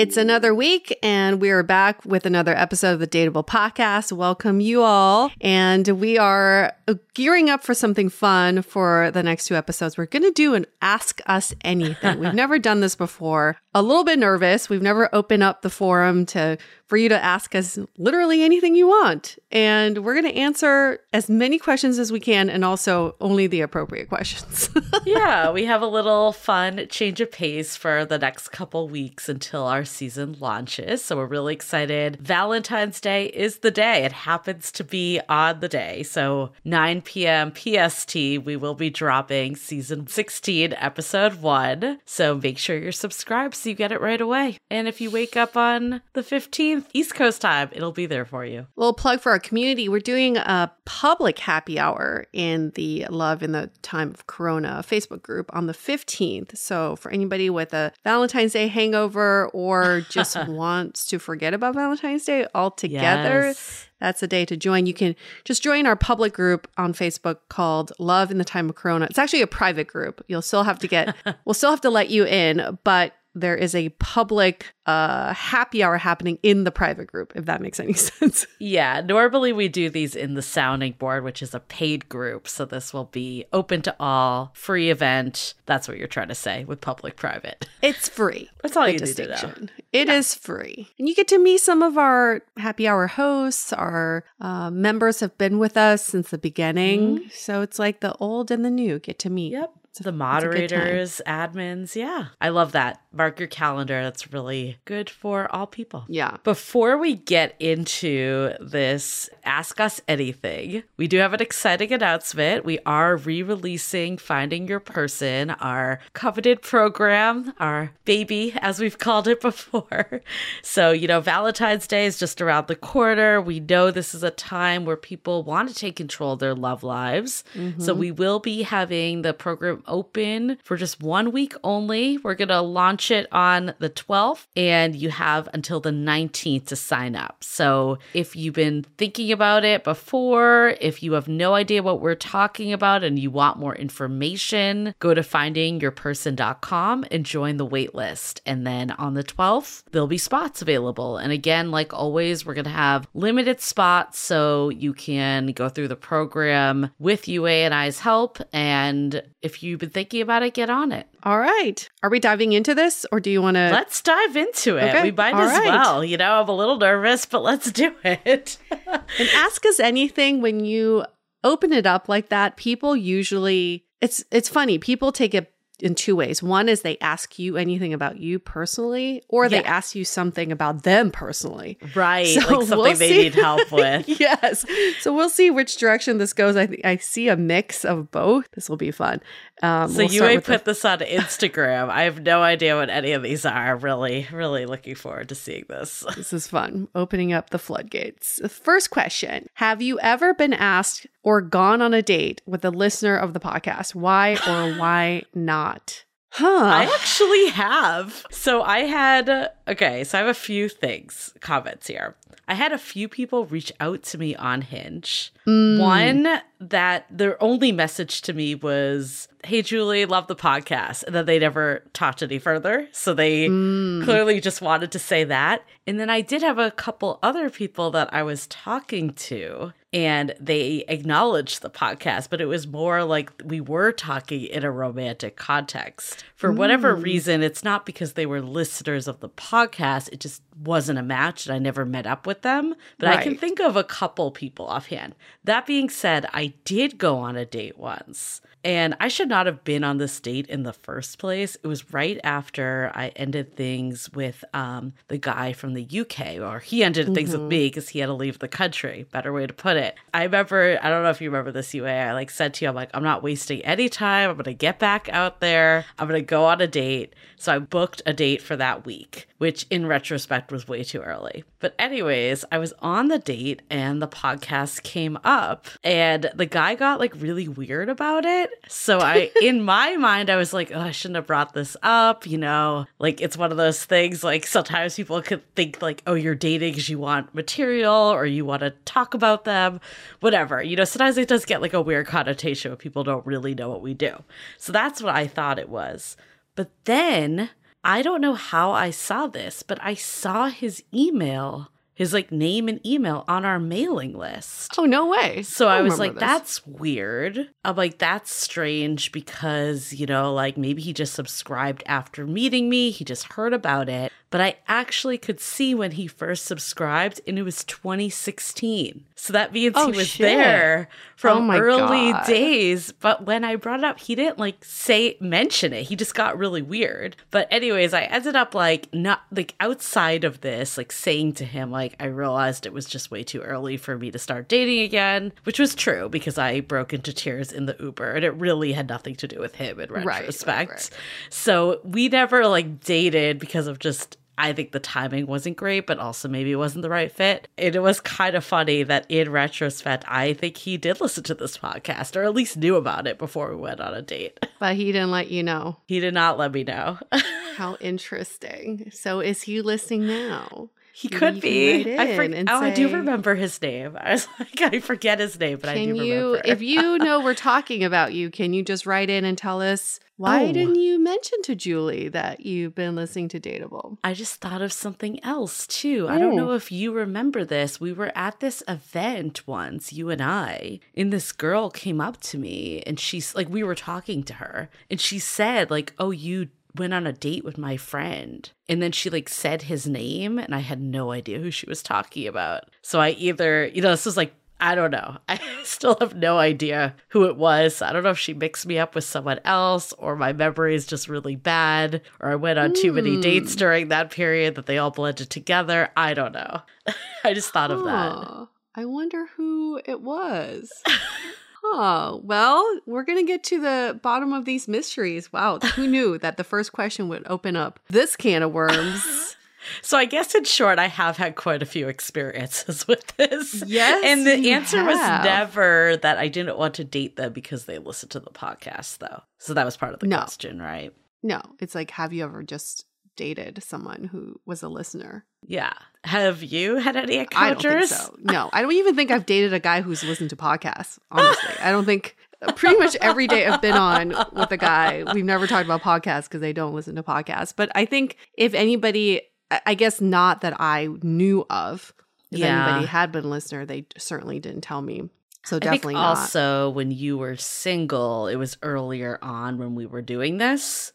It's another week, and we are back with another episode of the Dateable Podcast. Welcome, you all. And we are gearing up for something fun for the next two episodes. We're going to do an Ask Us Anything. We've never done this before. A little bit nervous. We've never opened up the forum to for you to ask us literally anything you want. And we're going to answer as many questions as we can and also only the appropriate questions. yeah, we have a little fun change of pace for the next couple weeks until our season launches. So we're really excited. Valentine's Day is the day. It happens to be on the day. So 9 p.m. PST, we will be dropping season 16, episode 1. So make sure you're subscribed so you get it right away. And if you wake up on the 15th, East Coast time, it'll be there for you. Little plug for our community. We're doing a public happy hour in the Love in the Time of Corona Facebook group on the 15th. So for anybody with a Valentine's Day hangover or just wants to forget about Valentine's Day altogether, yes. That's a day to join. You can just join our public group on Facebook called Love in the Time of Corona. It's actually a private group. You'll still have to get, we'll still have to let you in, but there is a public uh, happy hour happening in the private group, if that makes any sense. Yeah, normally we do these in the sounding board, which is a paid group. So this will be open to all, free event. That's what you're trying to say with public private. It's free. That's all you need to know. It yeah. is free. And you get to meet some of our happy hour hosts. Our uh, members have been with us since the beginning. Mm-hmm. So it's like the old and the new get to meet. Yep the moderators, admins. Yeah. I love that. Mark your calendar. That's really good for all people. Yeah. Before we get into this Ask Us Anything, we do have an exciting announcement. We are re releasing Finding Your Person, our coveted program, our baby, as we've called it before. So, you know, Valentine's Day is just around the corner. We know this is a time where people want to take control of their love lives. Mm-hmm. So, we will be having the program open for just one week only. We're going to launch it on the 12th, and you have until the 19th to sign up. So if you've been thinking about it before, if you have no idea what we're talking about and you want more information, go to findingyourperson.com and join the waitlist. And then on the 12th, there'll be spots available. And again, like always, we're going to have limited spots so you can go through the program with Yue and I's help. And if you you've been thinking about it, get on it. All right. Are we diving into this or do you want to? Let's dive into it. Okay. We might All as right. well. You know, I'm a little nervous, but let's do it. and ask us anything when you open it up like that. People usually, it's, it's funny. People take it in two ways. One is they ask you anything about you personally, or they Yeah. ask you something about them personally. Right. So like something we'll they see. need help with. yes. So we'll see which direction this goes. I I see a mix of both. This will be fun. Um, So we'll you may with the- put this on Instagram. I have no idea what any of these are. Really, really looking forward to seeing this. This is fun. Opening up the floodgates. First question Have you ever been asked or gone on a date with a listener of the podcast? Why or why not? Huh. I actually have. So I had okay, so I have a few things, comments here. I had a few people reach out to me on Hinge. Mm. One that their only message to me was, Hey Julie, love the podcast. And then they never talked any further. So they mm. clearly just wanted to say that. And then I did have a couple other people that I was talking to and they acknowledged the podcast, but it was more like we were talking in a romantic context. For whatever hmm. reason, it's not because they were listeners of the podcast, it just wasn't a match and I never met up with them. But I can think of a couple people offhand. That being said, I did go on a date once. And I should not have been on this date in the first place. It was right after I ended things with um, the guy from the UK, or he ended things with me because he had to leave the country. Better way to put it. I remember, I don't know if you remember this, Yue. I like said to you, I'm like, I'm not wasting any time. I'm going to get back out there. I'm going to go on a date. So I booked a date for that week, which in retrospect was way too early. But, anyways, I was on the date and the podcast came up, and the guy got like really weird about it. So, I, in my mind, I was like, oh, I shouldn't have brought this up. You know, like it's one of those things like sometimes people could think like, oh, you're dating because you want material or you want to talk about them, whatever. You know, sometimes it does get like a weird connotation when people don't really know what we do. So, that's what I thought it was. But then I don't know how I saw this, but I saw his email, his like name and email on our mailing list. oh, no way. So I, don't was like, this. that's weird. I'm like, that's strange because, you know, like maybe he just subscribed after meeting me. He just heard about it. But I actually could see when he first subscribed, and it was 2016. So that means Oh, he was shit. there Oh from my early God. days. But when I brought it up, he didn't like say, mention it. He just got really weird. But, anyways, I ended up like not like outside of this, like saying to him, like, I realized it was just way too early for me to start dating again, which was true because I broke into tears in the Uber and it really had nothing to do with him in right, right. retrospect. So we never like dated because of just. I think the timing wasn't great, but also maybe it wasn't the right fit. And it was kind of funny that in retrospect, I think he did listen to this podcast or at least knew about it before we went on a date. But he didn't let you know. He did not let me know. How interesting. So is he listening now? He could be. I for- oh, I do remember his name. I was like, I forget his name, but I do you, remember. if you know we're talking about you, can you just write in and tell us why Oh. didn't you mention to Julie that you've been listening to Dateable? I just thought of something else too. I don't Oh. know if you remember this. We were at this event once, you and I, and this girl came up to me and she's like, we were talking to her, and she said, like, oh, you went on a date with my friend. And then she like said his name, and I had no idea who she was talking about. So I either, you know, this was like, I don't know. I still have no idea who it was. I don't know if she mixed me up with someone else or my memory is just really bad or I went on too many hmm. dates during that period that they all blended together. I don't know. I just thought of that. I wonder who it was. Huh. Well, we're going to get to the bottom of these mysteries. Wow. Who knew that the first question would open up this can of worms? So I guess in short, I have had quite a few experiences with this. Yes, And the answer was never that I didn't want to date them because they listened to the podcast, though. So that was part of the No. question, right? no, it's like, have you ever just dated someone who was a listener? Yeah. Have you had any I encounters? so. No, I don't even think I've dated a guy who's listened to podcasts. Honestly, I don't think. Uh, pretty much every day I've been on with a guy, we've never talked about podcasts because they don't listen to podcasts. But I think if anybody, I- I guess not that I knew of, if Yeah. anybody had been a listener, they certainly didn't tell me. So I think definitely not. also when you were single, it was earlier on when we were doing this.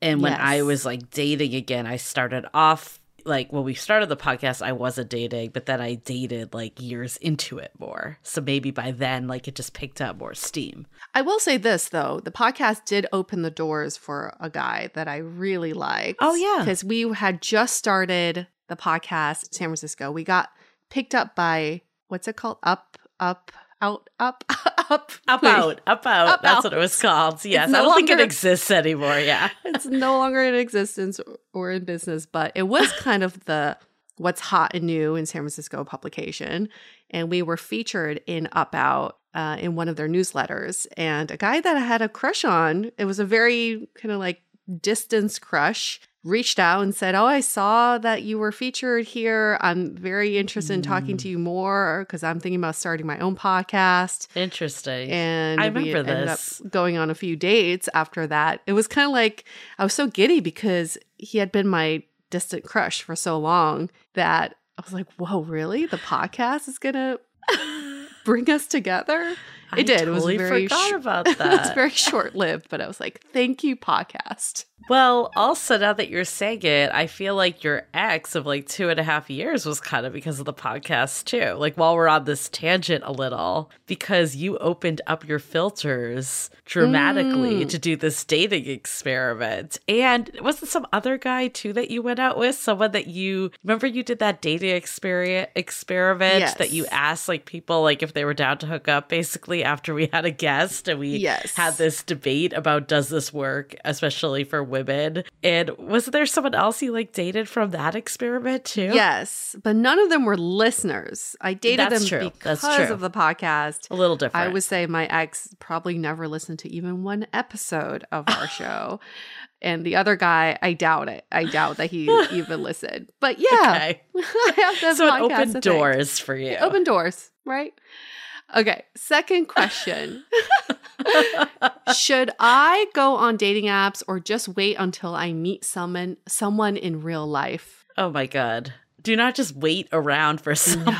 And when I was like dating again, I started off like when we started the podcast, I wasn't dating, but then I dated like years into it more. So maybe by then, like it just picked up more steam. I will say this though, the podcast did open the doors for a guy that I really liked. Oh, yeah. Because we had just started the podcast in San Francisco. We got picked up by what's it called? Up, up, out, up, up, Up out, up out. Up That's Out. what it was called. Yes, no I don't think it exists anymore. Yeah. it's no longer in existence or in business, but it was kind of the what's hot and new in San Francisco publication. And we were featured in Up Out uh, in one of their newsletters. And a guy that I had a crush on, it was a very kind of like distance crush, reached out and said, Oh, I saw that you were featured here. I'm very interested in talking Mm. to you more because I'm thinking about starting my own podcast Interesting. and I we remember this. going on a few dates after that. It was kind of like I was so giddy because he had been my distant crush for so long that I was like, "Whoa, really? The podcast is gonna bring us together?" I It did. It was Totally very forgot sh- about that. It's very short lived, but I was like, "Thank you, podcast." Well, also now that you're saying it, I feel like your ex of like two and a half years was kind of because of the podcast too. Like while we're on this tangent a little, because you opened up your filters dramatically Mm. to do this dating experiment. And wasn't some other guy too that you went out with? Someone that you remember you did that dating experiment experiment that you asked like people like if they were down to hook up basically after we had a guest and we Yes. had this debate about does this work, especially for women. And was there someone else you like dated from that experiment too? Yes, but none of them were listeners. I dated That's them true. because That's true. of the podcast. A little different. I would say my ex probably never listened to even one episode of our show. And the other guy, I doubt it. I doubt that he even listened. But yeah, Okay. I have that So it podcast opened doors for you. It opened doors, right? Okay, second question. Should I go on dating apps or just wait until I meet someone someone in real life? oh my god. Do not just wait around for someone.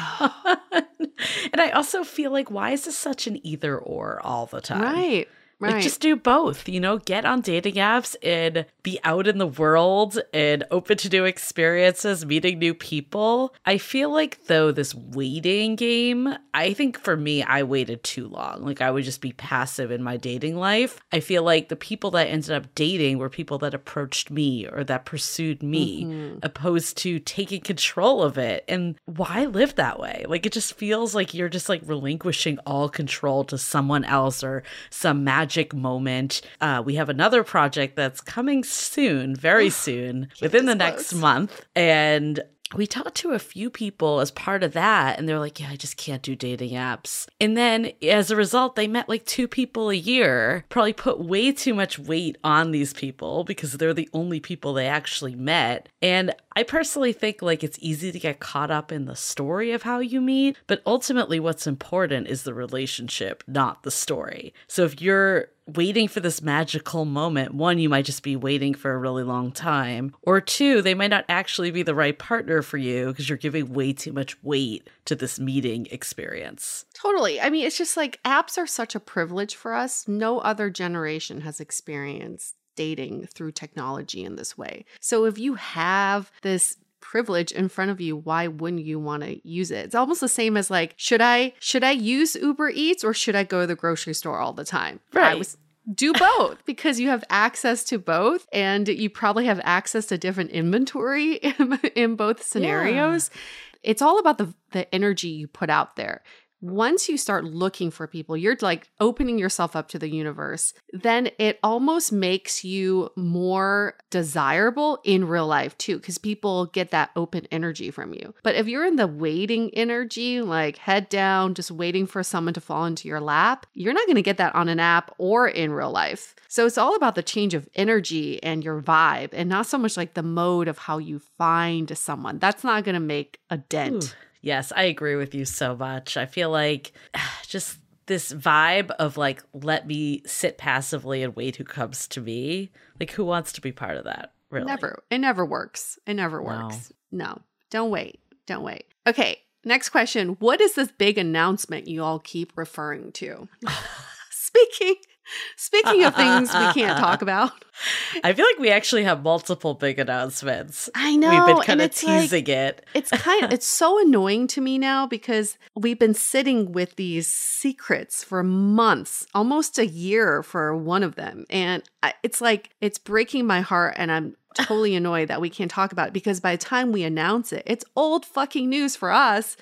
and I also feel like why is this such an either or all the time? Right. Right. Like just do both, you know, get on dating apps and be out in the world and open to new experiences, meeting new people. I feel like though this waiting game, I think for me I waited too long. Like I would just be passive in my dating life. I feel like the people that ended up dating were people that approached me or that pursued me Mhm. opposed to taking control of it. And why live that way? Like it just feels like you're just like relinquishing all control to someone else or some magic moment. Uh, we have another project that's coming soon, very soon, within the next month. And we talked to a few people as part of that, and they're like, Yeah, I just can't do dating apps. And then as a result, they met like two people a year, probably put way too much weight on these people because they're the only people they actually met. And I personally think like it's easy to get caught up in the story of how you meet, but ultimately, what's important is the relationship, not the story. So if you're waiting for this magical moment, one, you might just be waiting for a really long time, or two, they might not actually be the right partner for you because you're giving way too much weight to this meeting experience. Totally. I mean, it's just like apps are such a privilege for us. No other generation has experienced dating through technology in this way. So if you have this privilege in front of you why wouldn't you want to use it? It's almost the same as like should i should i use uber eats or should i go to the grocery store all the time? I Right. do both because you have access to both and you probably have access to different inventory in, in both scenarios. It's all about the the energy you put out there once you start looking for people you're like opening yourself up to the universe then it almost makes you more desirable in real life too because people get that open energy from you. But if you're in the waiting energy like head down just waiting for someone to fall into your lap you're not going to get that on an app or in real life. So it's all about the change of energy and your vibe and not so much like the mode of how you find someone. That's not going to make a dent. Ooh. Yes, I agree with you so much. I feel like just this vibe of like, let me sit passively and wait who comes to me. Like, who wants to be part of that? Really? Never. It never works. It never No. works. No. Don't wait. Don't wait. Okay. Next question. What is this big announcement you all keep referring to? Speaking Speaking of things we can't talk about, I feel like we actually have multiple big announcements. I know We've been kind of it's like- teasing it. it's kind of it's so annoying to me now because we've been sitting with these secrets for months almost a year for one of them and I, it's like it's breaking my heart and i'm totally annoyed that we can't talk about it because by the time we announce it it's old fucking news for us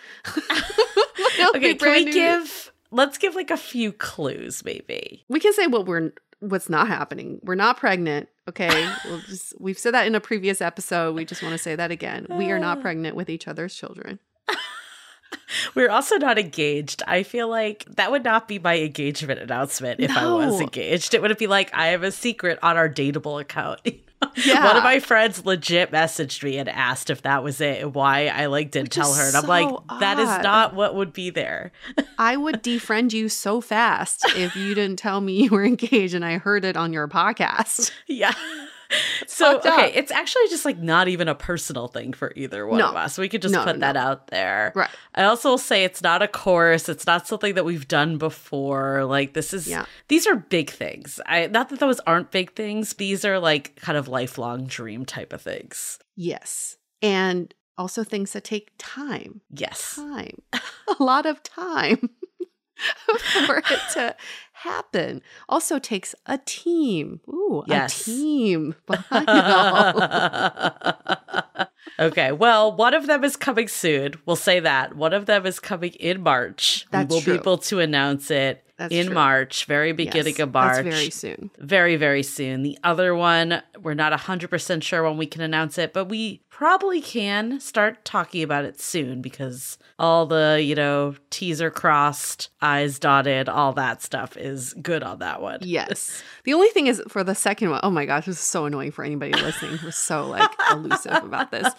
Okay, can we give let's give like a few clues maybe. we can say what we're what's not happening we're not pregnant okay we'll just, we've said that in a previous episode we just want to say that again we are not ah. pregnant with each other's children We're also not engaged. I feel like that would not be my engagement announcement if I was engaged. It would be like I have a secret on our dateable account. Yeah. One of my friends legit messaged me and asked if that was it and why I like didn't Which tell her. And I'm like, that is odd. not what would be there. I would defriend you so fast if you didn't tell me you were engaged and I heard it on your podcast. Yeah. So okay, up. it's actually just like not even a personal thing for either one No. of us. We could just No, put no, that out there. Right. I also will say it's not a course. It's not something that we've done before. Like this is Yeah. these are big things. I not that those aren't big things. These are like kind of lifelong dream type of things. Yes. And also things that take time. Yes. Time. a lot of time for it to happen. Also takes a team. Ooh, Yes. a team behind all. okay. Well, one of them is coming soon. We'll say that. One of them is coming in March. That's we will true. be able to announce it That's in true. March, very beginning Yes, of March. Very soon. very, very soon. The other one, we're not 100% sure when we can announce it, but we probably can start talking about it soon because all the, you know, teaser crossed, eyes dotted, all that stuff is good on that one. Yes. The only thing is for the second one, oh my gosh, this is so annoying for anybody listening who's so like elusive about this.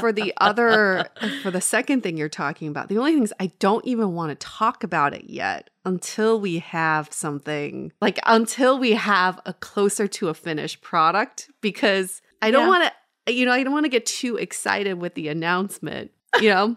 For the other, for the second thing you're talking about, the only thing is I don't even want to talk about it yet until we have something like until we have a closer to a finished product because I don't Yeah. want to, you know, I don't want to get too excited with the announcement, you know?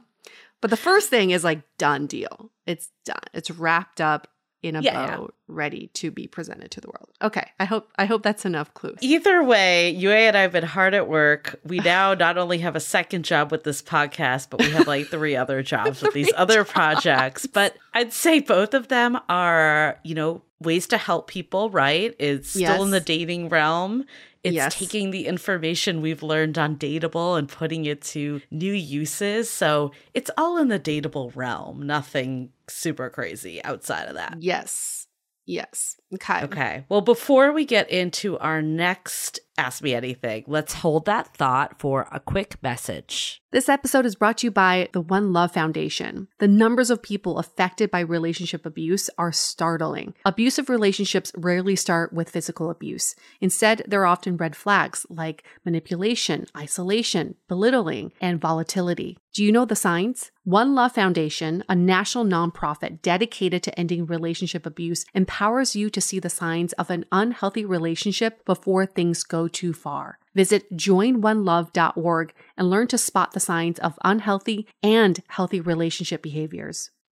but the first thing is like done deal. It's done. It's wrapped up in a Yeah, yeah. ready to be presented to the world. Okay, I hope I hope that's enough clues. Either way, Yue and I have been hard at work. We now not only have a second job with this podcast, but we have like three other jobs with these Three other projects. But I'd say both of them are, you know, ways to help people, right? It's still in the dating realm. It's Yes. taking the information we've learned on Dateable and putting it to new uses. So it's all in the Dateable realm, nothing super crazy outside of that. Yes. Yes. Okay. Okay. Well, before we get into our next Ask Me Anything, let's hold that thought for a quick message. This episode is brought to you by the One Love Foundation. The numbers of people affected by relationship abuse are startling. Abusive relationships rarely start with physical abuse. Instead, there are often red flags like manipulation, isolation, belittling, and volatility. Do you know the signs? One Love Foundation, a national nonprofit dedicated to ending relationship abuse, empowers you to see the signs of an unhealthy relationship before things go too far. Visit joinonelove.org and learn to spot the signs of unhealthy and healthy relationship behaviors.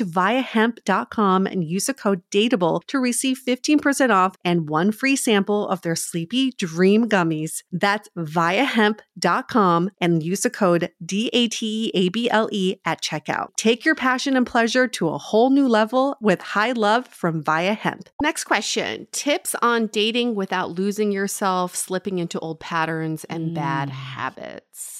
to viiahemp.com and use the code DATEABLE to receive 15% off and one free sample of their Sleepy Dream Gummies. That's viiahemp.com and use the code D-A-T-E-A-B-L-E at checkout. Take your passion and pleasure to a whole new level with high love from VIIA Hemp. Next question. Tips on dating without losing yourself, slipping into old patterns and bad mm. habits.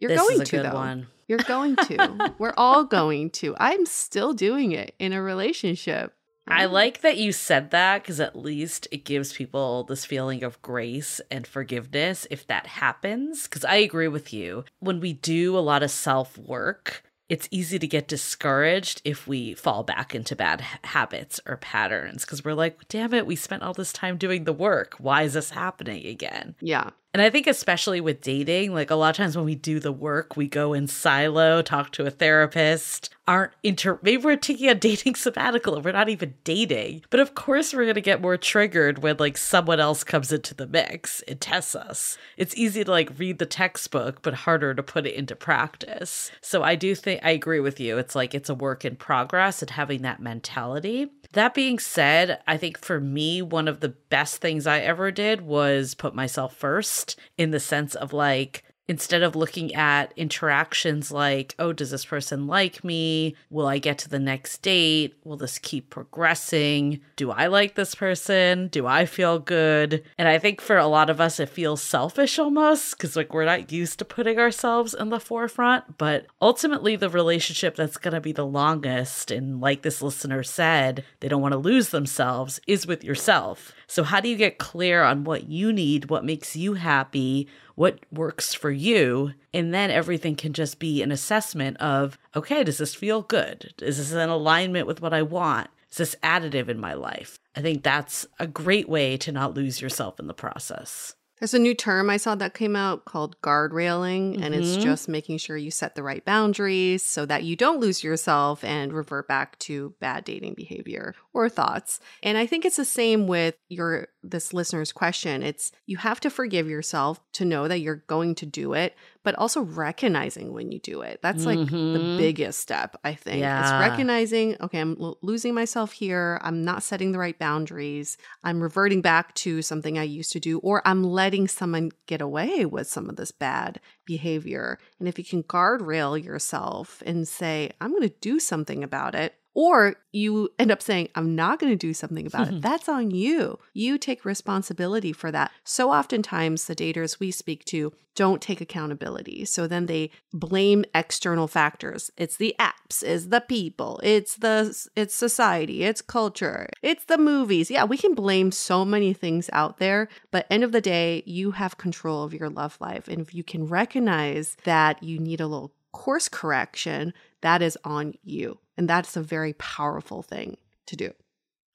You're This going to good though. one. You're going to. We're all going to. I'm still doing it in a relationship. I like that you said that because at least it gives people this feeling of grace and forgiveness if that happens. Because I agree with you. When we do a lot of self work, it's easy to get discouraged if we fall back into bad ha- habits or patterns because we're like, damn it, we spent all this time doing the work. Why is this happening again? Yeah. And I think, especially with dating, like a lot of times when we do the work, we go in silo, talk to a therapist, aren't inter. Maybe we're taking a dating sabbatical and we're not even dating. But of course, we're going to get more triggered when like someone else comes into the mix and tests us. It's easy to like read the textbook, but harder to put it into practice. So I do think I agree with you. It's like it's a work in progress and having that mentality. That being said, I think for me, one of the best things I ever did was put myself first in the sense of like, instead of looking at interactions like, oh, does this person like me? Will I get to the next date? Will this keep progressing? Do I like this person? Do I feel good? And I think for a lot of us, it feels selfish almost because like we're not used to putting ourselves in the forefront. But ultimately, the relationship that's going to be the longest, and like this listener said, they don't want to lose themselves, is with yourself. So, how do you get clear on what you need, what makes you happy, what works for you? And then everything can just be an assessment of okay, does this feel good? Is this in alignment with what I want? Is this additive in my life? I think that's a great way to not lose yourself in the process. There's a new term I saw that came out called guardrailing, and it's Mhm. just making sure you set the right boundaries so that you don't lose yourself and revert back to bad dating behavior or thoughts. And I think it's the same with your this listener's question. It's you have to forgive yourself to know that you're going to do it, but also recognizing when you do it. That's like the Mhm. biggest step, I think. It's Yeah. recognizing, okay, I'm lo- losing myself here. I'm not setting the right boundaries. I'm reverting back to something I used to do, or I'm letting someone get away with some of this bad behavior. And if you can guardrail yourself and say, I'm going to do something about it, or you end up saying, I'm not going to do something about it. Mm-hmm. That's on you. You take responsibility for that. So oftentimes, the daters we speak to don't take accountability. So then they blame external factors. It's the apps, it's the people, it's the it's society, it's culture, it's the movies. Yeah, we can blame so many things out there, but end of the day, you have control of your love life. And if you can recognize that you need a little course correction, that is on you. And that's a very powerful thing to do.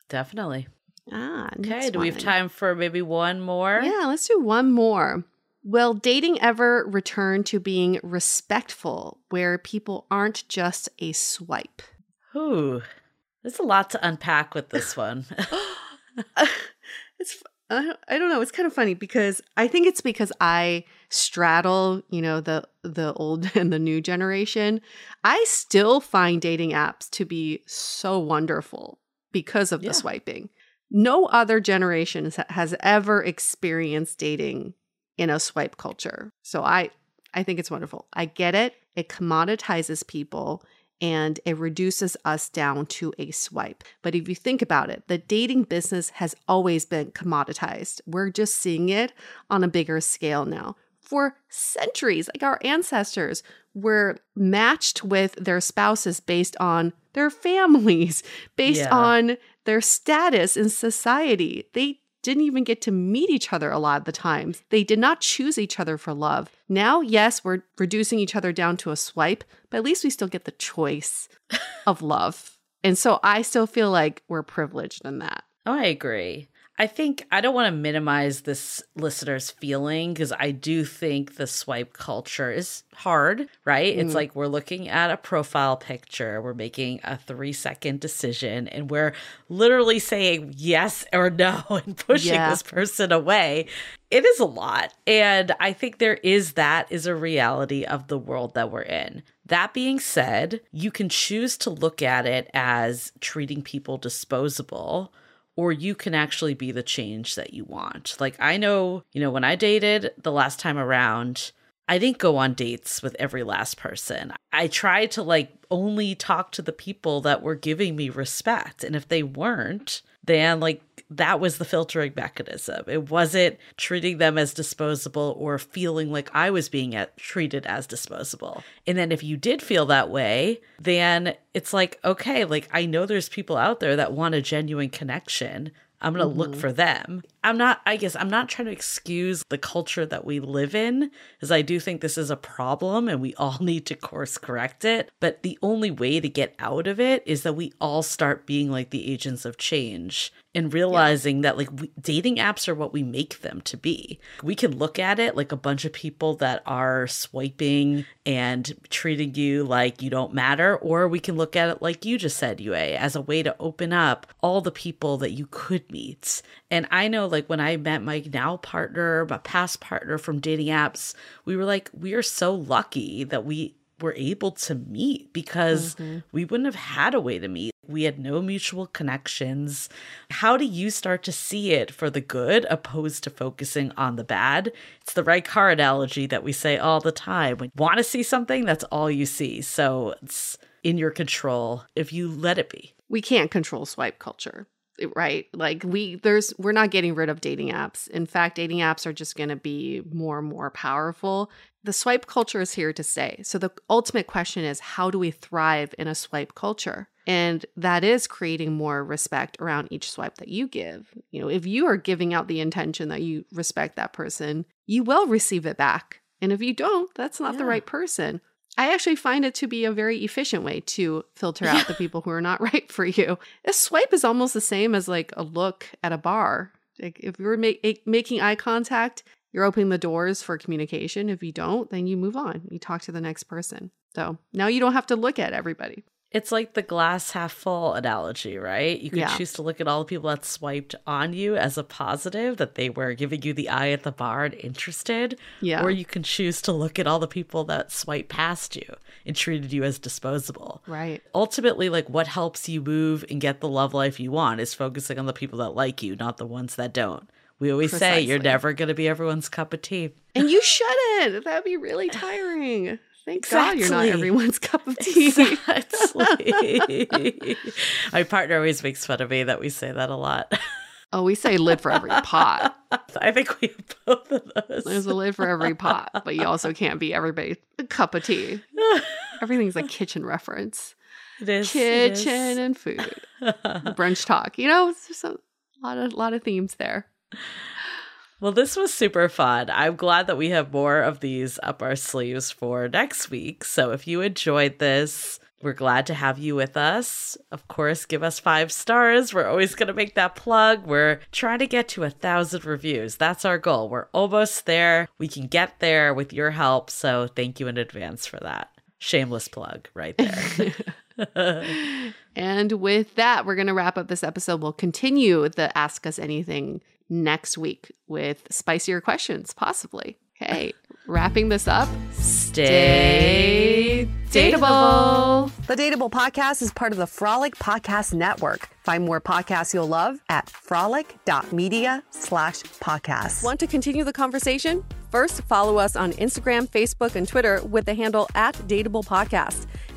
Definitely. Ah, Okay, do we have time for maybe one more? Yeah, let's do one more. Will dating ever return to being respectful where people aren't just a swipe? Ooh, there's a lot to unpack with this one. it's I don't know, it's kind of funny because I think it's because I straddle, you know, the the old and the new generation. I still find dating apps to be so wonderful because of Yeah. the swiping. No other generation has- has ever experienced dating in a swipe culture. So I I think it's wonderful. I get it. It commoditizes people and it reduces us down to a swipe. But if you think about it, the dating business has always been commoditized. We're just seeing it on a bigger scale now. For centuries, like our ancestors were matched with their spouses based on their families, based Yeah. on their status in society. They didn't even get to meet each other a lot of the times. They did not choose each other for love. Now, yes, we're reducing each other down to a swipe, but at least we still get the choice of love. And so I still feel like we're privileged in that. Oh, I agree. I think I don't want to minimize this listener's feeling because I do think the swipe culture is hard, right? It's Mhm. like we're looking at a profile picture, we're making a three second decision, and we're literally saying yes or no and pushing Yeah. this person away. It is a lot. And I think there is that is a reality of the world that we're in. That being said, you can choose to look at it as treating people disposable or you can actually be the change that you want. Like I know, you know, when I dated the last time around, I didn't go on dates with every last person. I tried to like only talk to the people that were giving me respect. And if they weren't, then like that was the filtering mechanism. It wasn't treating them as disposable or feeling like I was being at, treated as disposable. And then if you did feel that way, then it's like, okay, like I know there's people out there that want a genuine connection. I'm going to mm-hmm. look for them. I'm not, I guess, I'm not trying to excuse the culture that we live in, as I do think this is a problem and we all need to course correct it. But the only way to get out of it is that we all start being like the agents of change and realizing yeah. that like we, dating apps are what we make them to be. We can look at it like a bunch of people that are swiping and treating you like you don't matter, or we can look at it like you just said, Yue, as a way to open up all the people that you could meet. And I know like when I met my now partner, my past partner from dating apps, we were like, we are so lucky that we were able to meet because mm-hmm. we wouldn't have had a way to meet. We had no mutual connections. How do you start to see it for the good opposed to focusing on the bad? It's the right car analogy that we say all the time. When you want to see something, that's all you see. So it's in your control if you let it be. We can't control swipe culture right? Like we there's we're not getting rid of dating apps. In fact dating apps are just going to be more and more powerful. The swipe culture is here to stay. So the ultimate question is how do we thrive in a swipe culture? And that is creating more respect around each swipe that you give. You know if you are giving out the intention that you respect that person you will receive it back. And if you don't that's not yeah. the right person I actually find it to be a very efficient way to filter out yeah. the people who are not right for you. A swipe is almost the same as like a look at a bar. Like if you're making eye contact, you're opening the doors for communication. If you don't, then you move on. You talk to the next person. So now you don't have to look at everybody. It's like the glass half full analogy, right? You can yeah. choose to look at all the people that swiped on you as a positive, that they were giving you the eye at the bar and interested. Yeah. Or you can choose to look at all the people that swiped past you and treated you as disposable. Right. Ultimately, like what helps you move and get the love life you want is focusing on the people that like you, not the ones that don't. We always Precisely. say you're never going to be everyone's cup of tea. And you shouldn't. That'd be really tiring. Thank exactly. God you're not everyone's cup of tea. Exactly. My partner always makes fun of me that we say that a lot. Oh, we say lid for every pot. I think we have both of those. There's a lid for every pot, but you also can't be everybody's cup of tea. Everything's a kitchen reference. It is kitchen it is. and food, brunch talk. You know, just a lot of lot of themes there. Well, this was super fun. I'm glad that we have more of these up our sleeves for next week. So if you enjoyed this, we're glad to have you with us. Of course, give us five stars. We're always going to make that plug. We're trying to get to a thousand reviews. That's our goal. We're almost there. We can get there with your help. So thank you in advance for that. Shameless plug right there. and with that, we're going to wrap up this episode. We'll continue the Ask Us Anything next week with spicier questions, possibly. Okay, wrapping this up. Stay dateable. The Dateable Podcast is part of the Frolic Podcast Network. Find more podcasts you'll love at frolic.media slash podcast. Want to continue the conversation? First, follow us on Instagram, Facebook, and Twitter with the handle at Dateable Podcast.